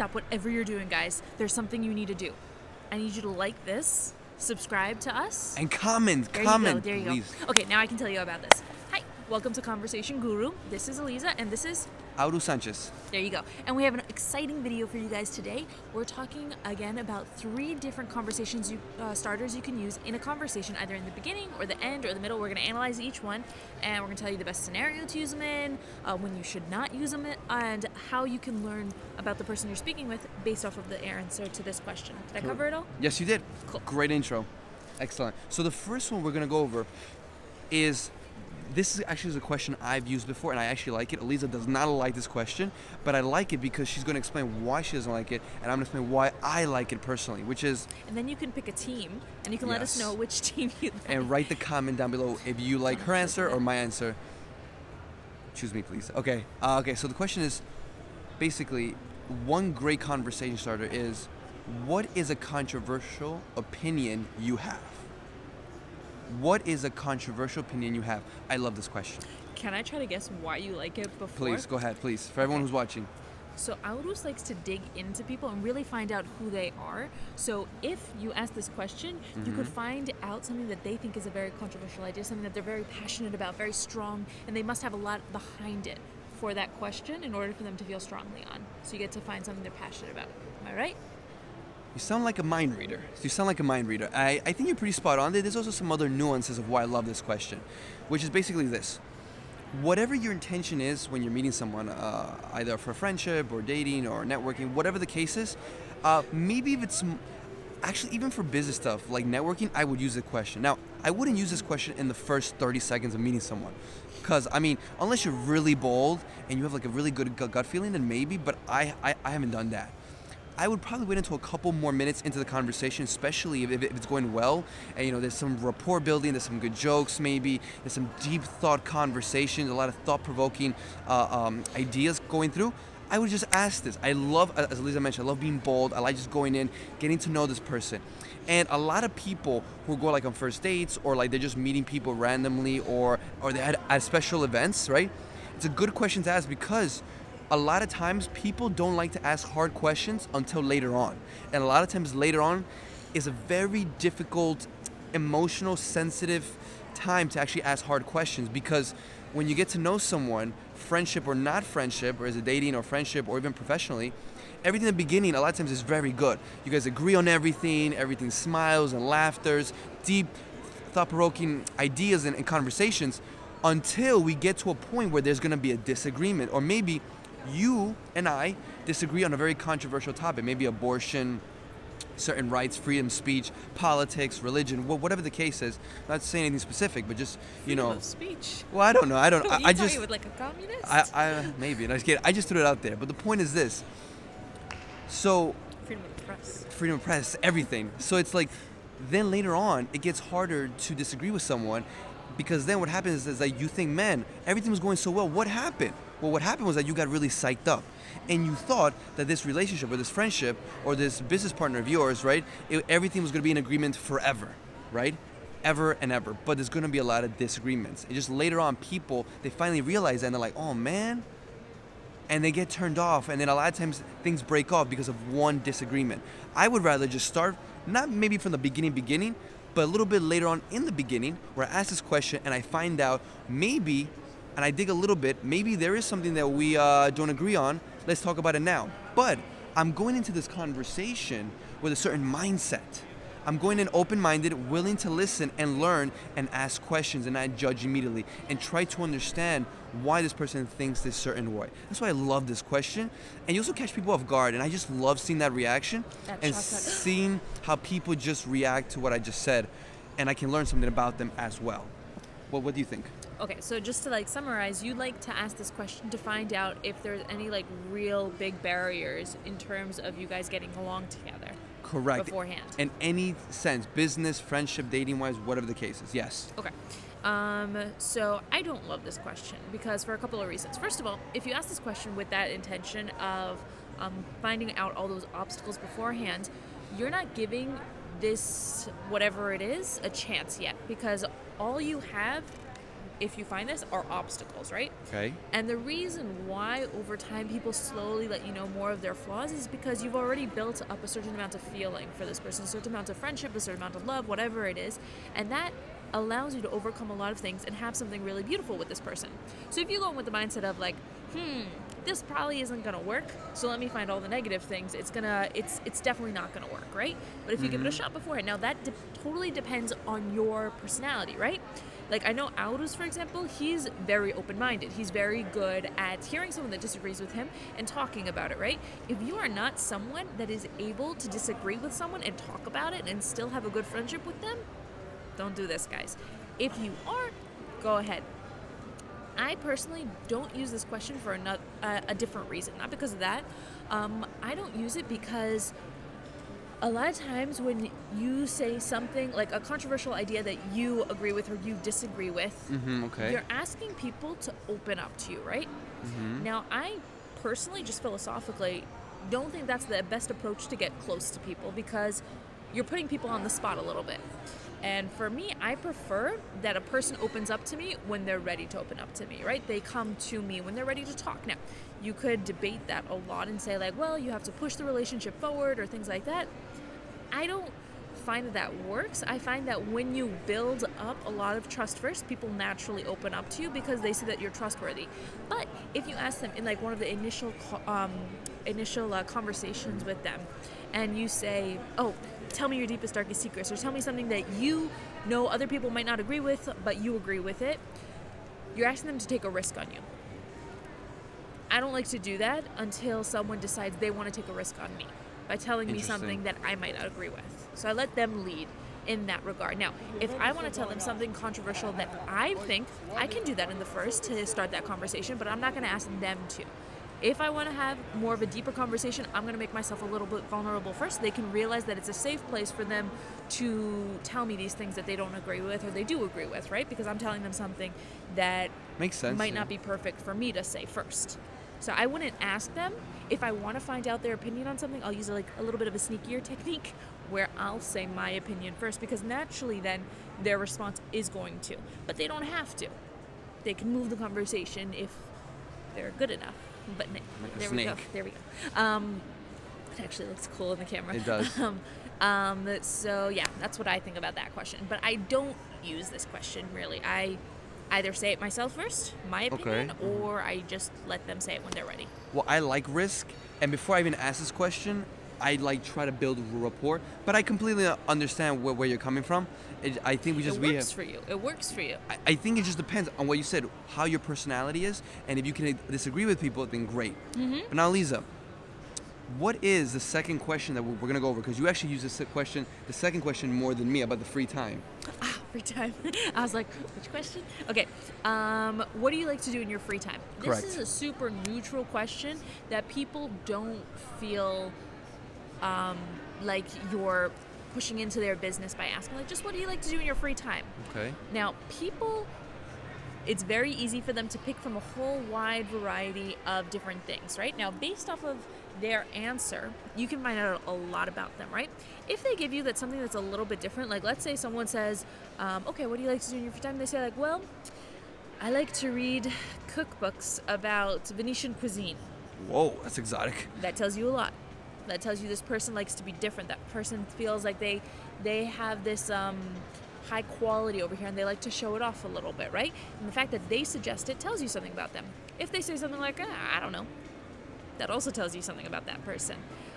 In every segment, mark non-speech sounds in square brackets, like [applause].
stop whatever you're doing, guys. There's something you need to do. I need you to like this, subscribe to us. And comment, There comment, you go. There you please. go. Okay, now I can tell you about this. Hi, welcome to Conversation Guru. This is Eliza, and this is Auru Sanchez. there you go. And we have an exciting video for you guys today. We're talking again about three different conversations you uh, starters you can use in a conversation, either in the beginning or the end or the middle. We're going to analyze each one, and we're going to tell you the best scenario to use them in, uh, when you should not use them, and how you can learn about the person you're speaking with based off of the answer to this question. Did I cover it all? Yes, you did. Cool. Great intro. Excellent. So the first one we're gonna go over is this is actually is a question I've used before, and I actually like it. Eliza does not like this question, but I like it because she's going to explain why she doesn't like it, and I'm going to explain why I like it personally, which is, And then you can pick a team, and you can let us know which [laughs] team you like. and write the comment down below if you like her answer or my answer. Choose me, please. Okay. Uh, okay. So the question is, basically, one great conversation starter is, what is a controversial opinion you have? What is a controversial opinion you have? I love this question. Can I try to guess why you like it before? Please go ahead, please. For everyone who's watching. So Aurus likes to dig into people and really find out who they are. So if you ask this question, you could mm-hmm. find out something that they think is a very controversial idea, something that they're very passionate about, very strong, and they must have a lot behind it for that question in order for them to feel strongly on. So you get to find something they're passionate about. Am I right? You sound like a mind reader. You sound like a mind reader. I, I think you're pretty spot on. There there's also some other nuances of why I love this question, which is basically this. Whatever your intention is when you're meeting someone, uh, either for friendship or dating or networking, whatever the case is, uh, maybe if it's actually even for business stuff like networking, I would use the question. Now, I wouldn't use this question in the first 30 seconds of meeting someone. Because, I mean, unless you're really bold and you have like a really good gut gut feeling, then maybe, but I, I, I haven't done that. I would probably wait until a couple more minutes into the conversation, especially if, if it's going well. And you know, there's some rapport building, there's some good jokes, maybe there's some deep thought conversations, a lot of thought-provoking uh, um, ideas going through. I would just ask this. I love, as Lisa mentioned, I love being bold. I like just going in, getting to know this person. And a lot of people who go like on first dates or like they're just meeting people randomly or or they're at, at special events, right? It's a good question to ask because a lot of times people don't like to ask hard questions until later on. And a lot of times later on is a very difficult, emotional, sensitive time to actually ask hard questions because when you get to know someone, friendship or not friendship, or is it dating or friendship or even professionally, everything in the beginning a lot of times is very good. You guys agree on everything, everything smiles and laughters, deep thought-provoking ideas and, and conversations until we get to a point where there's to be a disagreement or maybe you and i disagree on a very controversial topic maybe abortion certain rights freedom speech politics religion whatever the case is not saying anything specific but just you Freedom know of speech. well i don't know i don't you I, I just you would like a communist? I, I maybe and i just kidding. i just threw it out there but the point is this so Freedom of the press. freedom of press, everything. So it's like, then later on, it gets harder to disagree with someone because then what happens is that you think, man, everything was going so well. What happened? Well, what happened was that you got really psyched up and you thought that this relationship or this friendship or this business partner of yours, right, it, everything was going to be in agreement forever, right? Ever and ever. But there's going to be a lot of disagreements. And just later on, people, they finally realize that and they're like, oh man, and they get turned off and then a lot of times things break off because of one disagreement i would rather just start not maybe from the beginning beginning but a little bit later on in the beginning where i ask this question and i find out maybe and i dig a little bit maybe there is something that we uh, don't agree on let's talk about it now but i'm going into this conversation with a certain mindset I'm going in open minded, willing to listen and learn and ask questions and not judge immediately and try to understand why this person thinks this certain way. That's why I love this question. And you also catch people off guard, and I just love seeing that reaction That and seeing how people just react to what I just said, and I can learn something about them as well. Well, what do you think? Okay, so just to like summarize, you like to ask this question to find out if there's any like real big barriers in terms of you guys getting along together Correct. beforehand. In any sense, business, friendship, dating wise, whatever the case is. Yes. Okay. Um, so I don't love this question because for a couple of reasons. First of all, if you ask this question with that intention of um, finding out all those obstacles beforehand, you're not giving this whatever it is a chance yet because all you have if you find this, are obstacles, right? Okay. And the reason why over time people slowly let you know more of their flaws is because you've already built up a certain amount of feeling for this person, a certain amount of friendship, a certain amount of love, whatever it is. And that allows you to overcome a lot of things and have something really beautiful with this person. So if you go in with the mindset of like, hmm, this probably isn't gonna work, so let me find all the negative things, it's gonna it's it's definitely not gonna work, right? But if you give it a shot beforehand, now that de- totally depends on your personality, right? Like I know Aldous, for example, he's very open-minded. He's very good at hearing someone that disagrees with him and talking about it, right? If you are not someone that is able to disagree with someone and talk about it and still have a good friendship with them, don't do this, guys. If you are, go ahead. I personally don't use this question for another, uh, a different reason. Not because of that. Um, I don't use it because a lot of times when you say something like a controversial idea that you agree with or you disagree with, Mm-hmm. Okay. you're asking people to open up to you, right? Now, I personally, just philosophically, don't think that's the best approach to get close to people because you're putting people on the spot a little bit. And for me, I prefer that a person opens up to me when they're ready to open up to me, right? They come to me when they're ready to talk. Now, you could debate that a lot and say, like, well, you have to push the relationship forward or things like that. I don't find that that works. I find that when you build up a lot of trust first, people naturally open up to you because they see that you're trustworthy. But if you ask them in like one of the initial um, initial uh, conversations with them, and you say, "Oh, tell me your deepest darkest secrets," or tell me something that you know other people might not agree with, but you agree with it, you're asking them to take a risk on you. I don't like to do that until someone decides they want to take a risk on me by telling me something that I might not agree with. So I let them lead in that regard. Now, if I want to tell them something controversial that I think, I can do that in the first to start that conversation, but I'm not going to ask them to. If I want to have more of a deeper conversation, I'm going to make myself a little bit vulnerable first. So They can realize that it's a safe place for them to tell me these things that they don't agree with or they do agree with, right? Because I'm telling them something that Makes sense. might yeah. not be perfect for me to say first. So I wouldn't ask them if I want to find out their opinion on something. I'll use like a little bit of a sneakier [laughs] technique where I'll say my opinion first because naturally then their response is going to, but they don't have to. They can move the conversation if they're good enough. But Like there we go. There we go. Um, it actually looks cool in the camera. It does. [laughs] Um, um, so yeah, that's what I think about that question. But I don't use this question really. I either say it myself first, my opinion, Okay. or I just let them say it when they're ready. Well, I like risk, and before I even ask this question, I like try to build rapport. But I completely understand where, where you're coming from. It, I think we just it we works have. for you. It works for you. I, I think it just depends on what you said, how your personality is, and if you can disagree with people, then great. Mm-hmm. But now, Lisa, what is the second question that we're, we're gonna go over? Because you actually use this question, the second question, more than me about the free time. Ah, free time. [laughs] I was like, which question? Okay. Um, what do you like to do in your free time? Correct. This is a super neutral question that people don't feel um, like you're pushing into their business by asking. Like, just what do you like to do in your free time? Okay. Now, people, it's very easy for them to pick from a whole wide variety of different things, right? Now, based off of their answer, you can find out a lot about them, right? If they give you that something that's a little bit different, like let's say someone says, um, "Okay, what do you like to do in your free time?" They say like, "Well, I like to read cookbooks about Venetian cuisine." Whoa, that's exotic. that tells you a lot that tells you this person likes to be different that person feels like they they have this um, high quality over here and they like to show it off a little bit right? And the fact that they suggest it tells you something about them. If they say something like ah, i don't know that also tells you something about that person.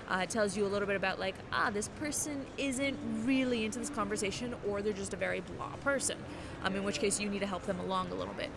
Uh, it tells you a little bit about like ah this person isn't really into this conversation or they're just a very blah person um, in which case you need to help them along a little bit.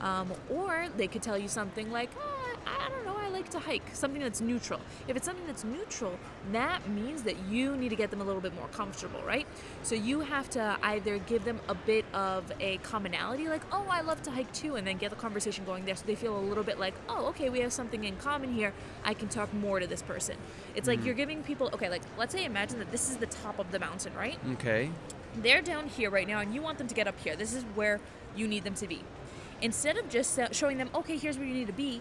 Um, or they could tell you something like ah, i don't know like to hike something that's neutral. If it's something that's neutral that means that you need to get them a little bit more comfortable right? So you have to either give them a bit of a commonality like oh i love to hike too and then get the conversation going there so they feel a little bit like oh okay we have something in common here. I can talk more to this person. It's like mm. you're giving people okay like let's say imagine that this is the top of the mountain right? Okay. they're down here right now and you want them to get up here. This is where you need them to be. Instead of just showing them okay here's where you need to be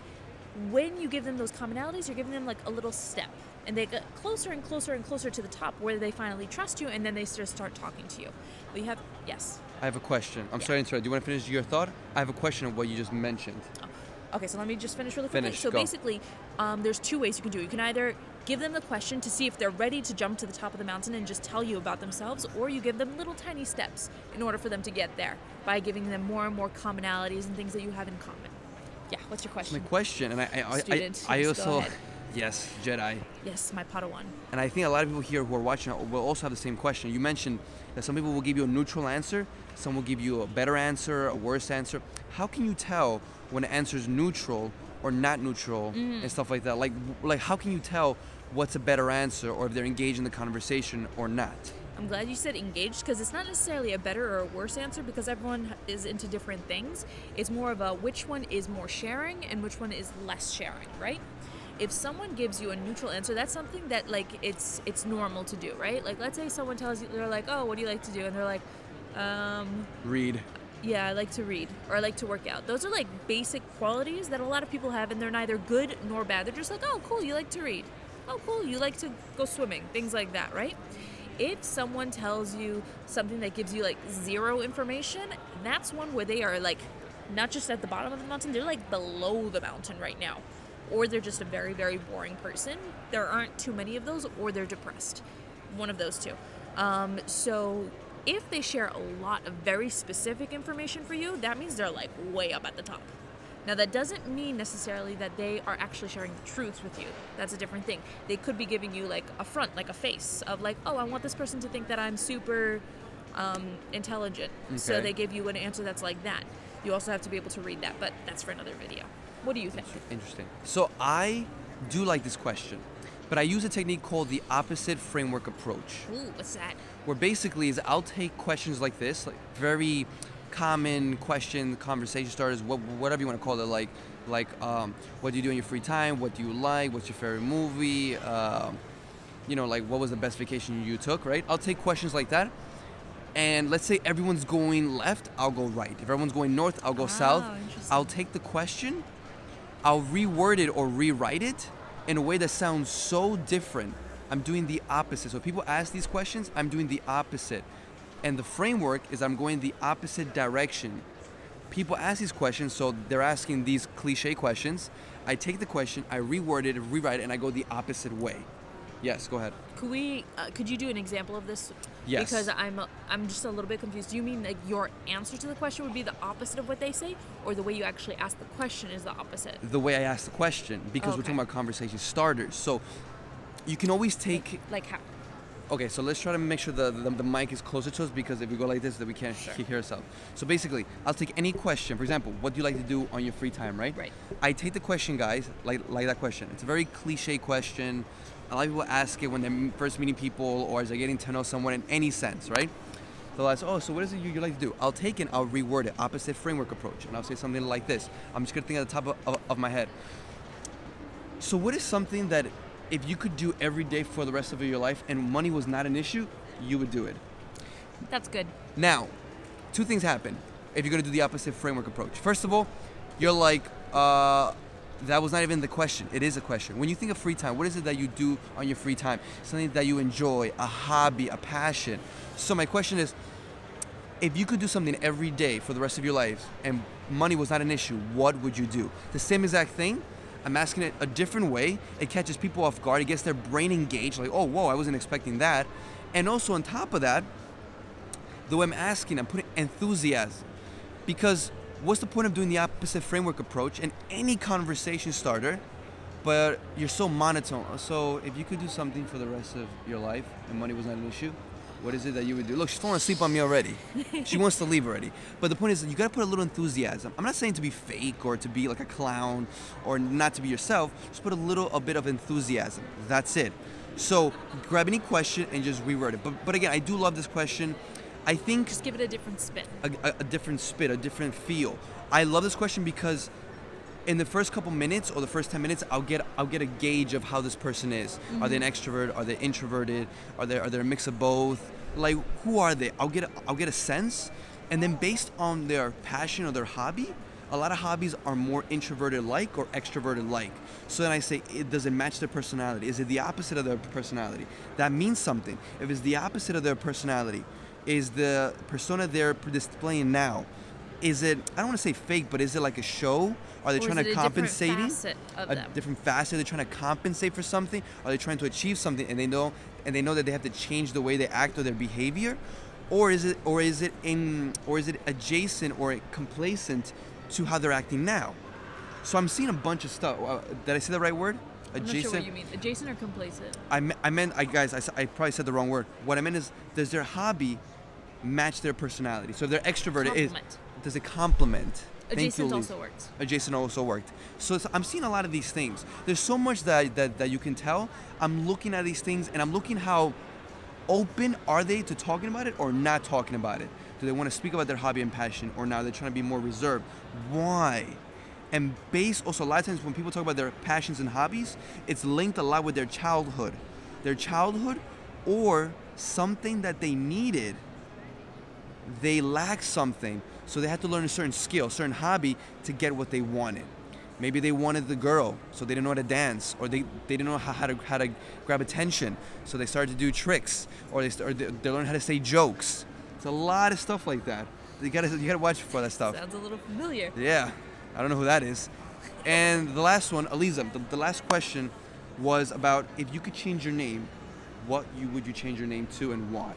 when you give them those commonalities you're giving them like a little step and they get closer and closer and closer to the top where they finally trust you and then they just start talking to you but you have Yes. I have a question. I'm Yeah. sorry interrupt. Do you want to finish your thought? I have a question of what you just mentioned. Okay, so let me just finish really quickly. Finish, so go. basically, um, there's two ways you can do it. You can either give them the question to see if they're ready to jump to the top of the mountain and just tell you about themselves, or you give them little tiny steps in order for them to get there by giving them more and more commonalities and things that you have in common. Yeah, what's your question? My question? and I, I, I- Student, I, I go also, yes, Jedi. Yes, my Padawan. And I think a lot of people here who are watching will also have the same question. You mentioned that some people will give you a neutral answer, some will give you a better answer, a worse answer. How can you tell when an answer is neutral or not neutral Mm. and stuff like that? Like, like how can you tell what's a better answer or if they're engaged in the conversation or not? I'm glad you said engaged because it's not necessarily a better or a worse answer because everyone is into different things. It's more of a which one is more sharing and which one is less sharing, right? If someone gives you a neutral answer, that's something that like it's it's normal to do, right? Like let's say someone tells you they're like, "Oh, what do you like to do?" and they're like, um, Read. yeah, I like to read or I like to work out. Those are like basic qualities that a lot of people have, and they're neither good nor bad. They're just like, oh, cool, you like to read. Oh, cool, you like to go swimming. Things like that, right? If someone tells you something that gives you like zero information, that's one where they are like not just at the bottom of the mountain, they're like below the mountain right now. Or they're just a very, very boring person. There aren't too many of those, or they're depressed. One of those two. Um, so if they share a lot of very specific information for you, that means they're like way up at the top. Now, that doesn't mean necessarily that they are actually sharing the truth with you. That's a different thing. They could be giving you like a front, like a face of like, oh, I want this person to think that I'm super um, intelligent. So they give you an answer that's like that. You also have to be able to read that, but that's for another video. What do you think? Interesting. So I do like this question, but I use a technique called the opposite framework approach. Ooh, what's that? where basically is I'll take questions like this, like very common question, conversation starters, what, whatever you want to call it, like like um, what do you do in your free time? What do you like? What's your favorite movie? Um, you know, like what was the best vacation you took? Right? I'll take questions like that, and let's say everyone's going left, I'll go right. If everyone's going north, I'll go south. Oh, interesting. I'll take the question, I'll reword it or rewrite it in a way that sounds so different. I'm doing the opposite. So if people ask these questions, I'm doing the opposite. And the framework is I'm going the opposite direction. People ask these questions, so they're asking these cliche questions. I take the question, I reword it, rewrite it, and I go the opposite way. Yes, go ahead. Could we? Uh, could you do an example of this? Yes. Because I'm a, I'm just a little bit confused. Do you mean like your answer to the question would be the opposite of what they say, or the way you actually ask the question is the opposite? The way I ask the question, because we're talking about conversation starters. So you can always take Like how? Okay, so let's try to make sure the, the, the mic is closer to us because if we go like this, then we can't Sure. hear ourselves. So basically, I'll take any question. For example, what do you like to do on your free time, right? Right. I take the question, guys, like like that question. It's a very cliche question. A lot of people ask it when they're first meeting people or as they're getting to know someone in any sense, right? They'll ask, oh, so what is it you, you like to do? I'll take it, I'll reword it, opposite framework approach, and I'll say something like this. I'm just gonna think at the top of, of, of my head. So, what is something that if you could do every day for the rest of your life and money was not an issue, you would do it? That's good. Now, two things happen if you're gonna do the opposite framework approach. First of all, you're like, uh, that was not even the question. It is a question. When you think of free time, what is it that you do on your free time? Something that you enjoy, a hobby, a passion. So my question is, if you could do something every day for the rest of your life and money was not an issue, what would you do? The same exact thing. I'm asking it a different way. It catches people off guard. It gets their brain engaged. Like, oh, whoa, I wasn't expecting that. And also on top of that, the way I'm asking, I'm putting enthusiasm. Because what's the point of doing the opposite framework approach in any conversation starter, but you're so monotone? So if you could do something for the rest of your life and money was not an issue, what is it that you would do? Look, she's falling asleep on me already. she wants to leave already. But the point is, you gotta put a little enthusiasm. I'm not saying to be fake or to be like a clown or not to be yourself. Just put a little a bit of enthusiasm. That's it. So grab any question and just reword it. But but again, I do love this question. I think Just give it a different spin. a, a, a different spit, a different feel. I love this question because in the first couple minutes or the first 10 minutes I'll get I'll get a gauge of how this person is. Are they an mm-hmm. extrovert? Are they introverted? Are they are they a mix of both? Like who are they? I'll get a, I'll get a sense and then based on their passion or their hobby, a lot of hobbies are more introverted like or extroverted like. So then I say, it, does it match their personality? Is it the opposite of their personality? That means something. If it's the opposite of their personality, is the persona they're displaying now is it i don't want to say fake but is it like a show are they Or trying to it a compensate different facet of a them? different facet they're trying to compensate for something are they trying to achieve something and they know and they know that they have to change the way they act or their behavior or is it or is it in or is it adjacent or complacent to how they're acting now so i'm seeing a bunch of stuff uh, did i say the right word I'm not sure what you mean. Adjacent or complacent? I, me- I meant, I guys, I, I probably said the wrong word. What I meant is, does their hobby match their personality? So if they're extroverted, is. Does it complement? Thank you, Adjacent Elise. also works. Adjacent also worked. So I'm seeing a lot of these things. There's so much that, that that you can tell. I'm looking at these things and I'm looking how open are they to talking about it or not talking about it. Do they want to speak about their hobby and passion or now they're trying to be more reserved? Why? And base also a lot of times when people talk about their passions and hobbies, it's linked a lot with their childhood. Their childhood or something that they needed they lack something, so they had to learn a certain skill, certain hobby to get what they wanted. Maybe they wanted the girl, so they didn't know how to dance, or they, they didn't know how, how to how to grab attention, so they started to do tricks, or they or they, they learned how to say jokes. It's a lot of stuff like that. You gotta you gotta watch for that stuff. Sounds a little familiar. Yeah, I don't know who that is. And the last one, Eliza, the, the last question was about if you could change your name, what you would you change your name to and why?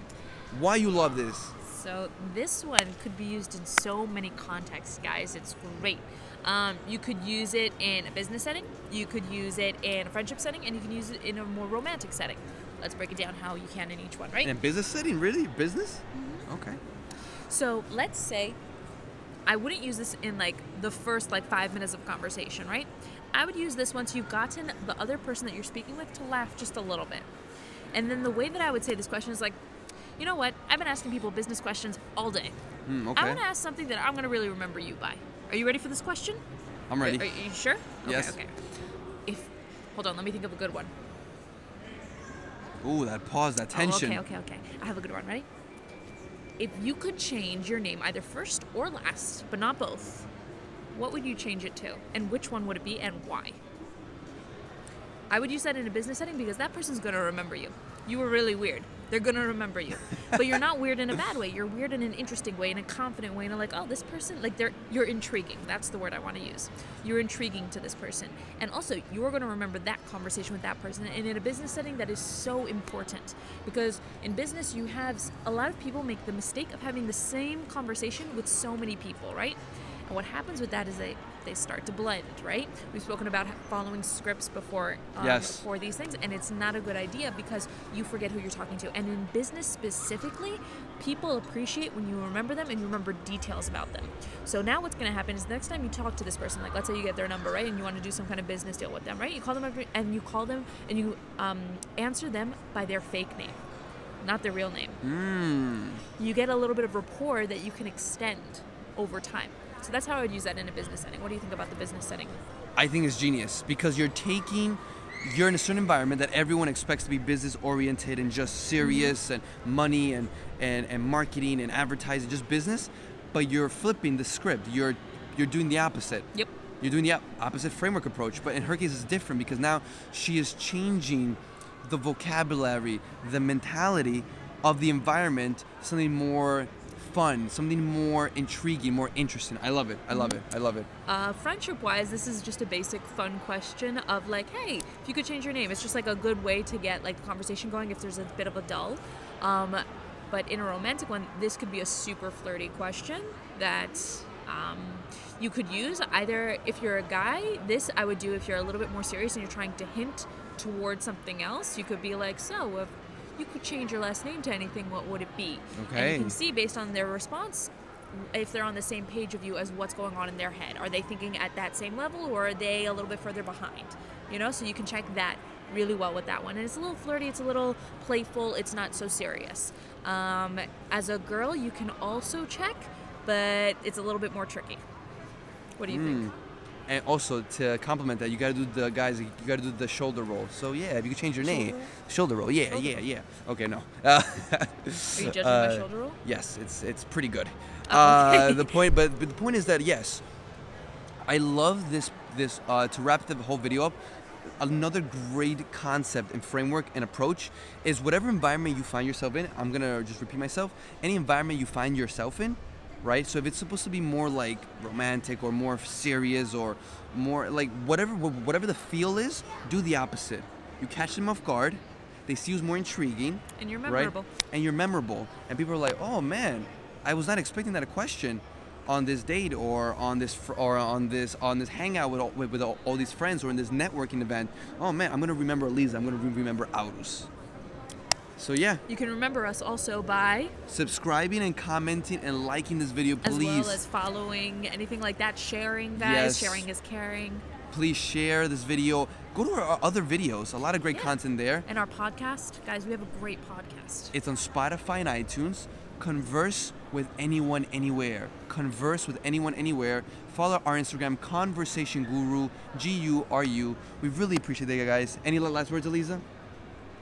Why you love this? So this one could be used in so many contexts, guys. It's great. Um, you could use it in a business setting, you could use it in a friendship setting, and you can use it in a more romantic setting. Let's break it down how you can in each one, right? In a business setting, really? Business? Okay. So let's say I wouldn't use this in like the first like five minutes of conversation, right? I would use this once you've gotten the other person that you're speaking with to laugh just a little bit. And then the way that I would say this question is like, you know what? I've been asking people business questions all day. Mm, I okay. want to ask something that I'm going to really remember you by. Are you ready for this question? I'm ready. Are, are you sure? Yes. Okay, okay. If hold on, let me think of a good one. Ooh, that pause, that Oh, tension. okay, okay, okay. I have a good one. Ready? If you could change your name either first or last, but not both, what would you change it to? And which one would it be and why? I would use that in a business setting because that person's going to remember you. You were really weird. They're going to remember you. But you're not weird in a bad way. You're weird in an interesting way, in a confident way, in a like, oh, this person, like they're you're intriguing. That's the word I want to use. You're intriguing to this person. And also, you're going to remember that conversation with that person. And in a business setting that is so important because in business you have a lot of people make the mistake of having the same conversation with so many people, right? And what happens with that is they they start to blend, right? We've spoken about following scripts before um, Yes. for these things, and it's not a good idea because you forget who you're talking to. And in business specifically, people appreciate when you remember them and you remember details about them. So now what's going to happen is the next time you talk to this person, like let's say you get their number, right, and you want to do some kind of business deal with them, right? You call them every, and you call them and you um, answer them by their fake name, not their real name Mm. you get a little bit of rapport that you can extend over time. So that's how I would use that in a business setting. What do you think about the business setting? I think it's genius because you're taking, you're in a certain environment that everyone expects to be business oriented and just serious mm-hmm. and money and, and, and marketing and advertising, just business, but you're flipping the script. You're, you're doing the opposite. Yep. You're doing the op- opposite framework approach, but in her case, it's different because now she is changing the vocabulary, the mentality of the environment, something more fun, something more intriguing, more interesting. I love it. I love it. I love it. Uh, friendship wise, this is just a basic fun question of like, hey, if you could change your name, it's just like a good way to get like the conversation going if there's a bit of a dull. Um, but in a romantic one, this could be a super flirty question that um, you could use either if you're a guy. This I would do if you're a little bit more serious and you're trying to hint towards something else. You could be like, so you could change your last name to anything, what would it be? And Okay. you can see based on their response if they're on the same page of you as what's going on in their head. Are they thinking at that same level or are they a little bit further behind? You know, so you can check that really well with that one. And it's a little flirty, it's a little playful, it's not so serious. Um, as a girl, you can also check, but it's a little bit more tricky. What do you think? And also to complement that, you gotta do the guys. You gotta do the shoulder roll. So yeah, if you could change your name, shoulder roll. Yeah, Shoulder yeah, roll. yeah. Okay, no. Uh, [laughs] Are you judging my uh, shoulder roll? Yes, it's it's pretty good. Oh, Uh, the point, but, but the point is that yes, I love this this uh, to wrap the whole video up. another great concept and framework and approach is whatever environment you find yourself in. I'm gonna just repeat myself. Any environment you find yourself in, right? So if it's supposed to be more like romantic or more serious or more like whatever whatever the feel is, do the opposite. You catch them off guard. They see you as more intriguing, And you're right? memorable. And you're memorable, and people are like, "Oh man, I was not expecting that a question." on this date or on this fr- or on this on this hangout with all, with, with all, all these friends or in this networking event oh man i'm gonna remember Lisa. i'm gonna re- remember Aurus so yeah You can remember us also by, subscribing and commenting and liking this video please. as well as following, anything like that, sharing, guys. Yes. Sharing is caring. please share this video go to our other videos a lot of great Yeah. content there And our podcast, guys, we have a great podcast. it's on spotify and itunes converse with anyone anywhere converse with anyone anywhere follow our instagram conversation guru g-u-r-u we really appreciate that, guys any last words eliza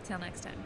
Till next time.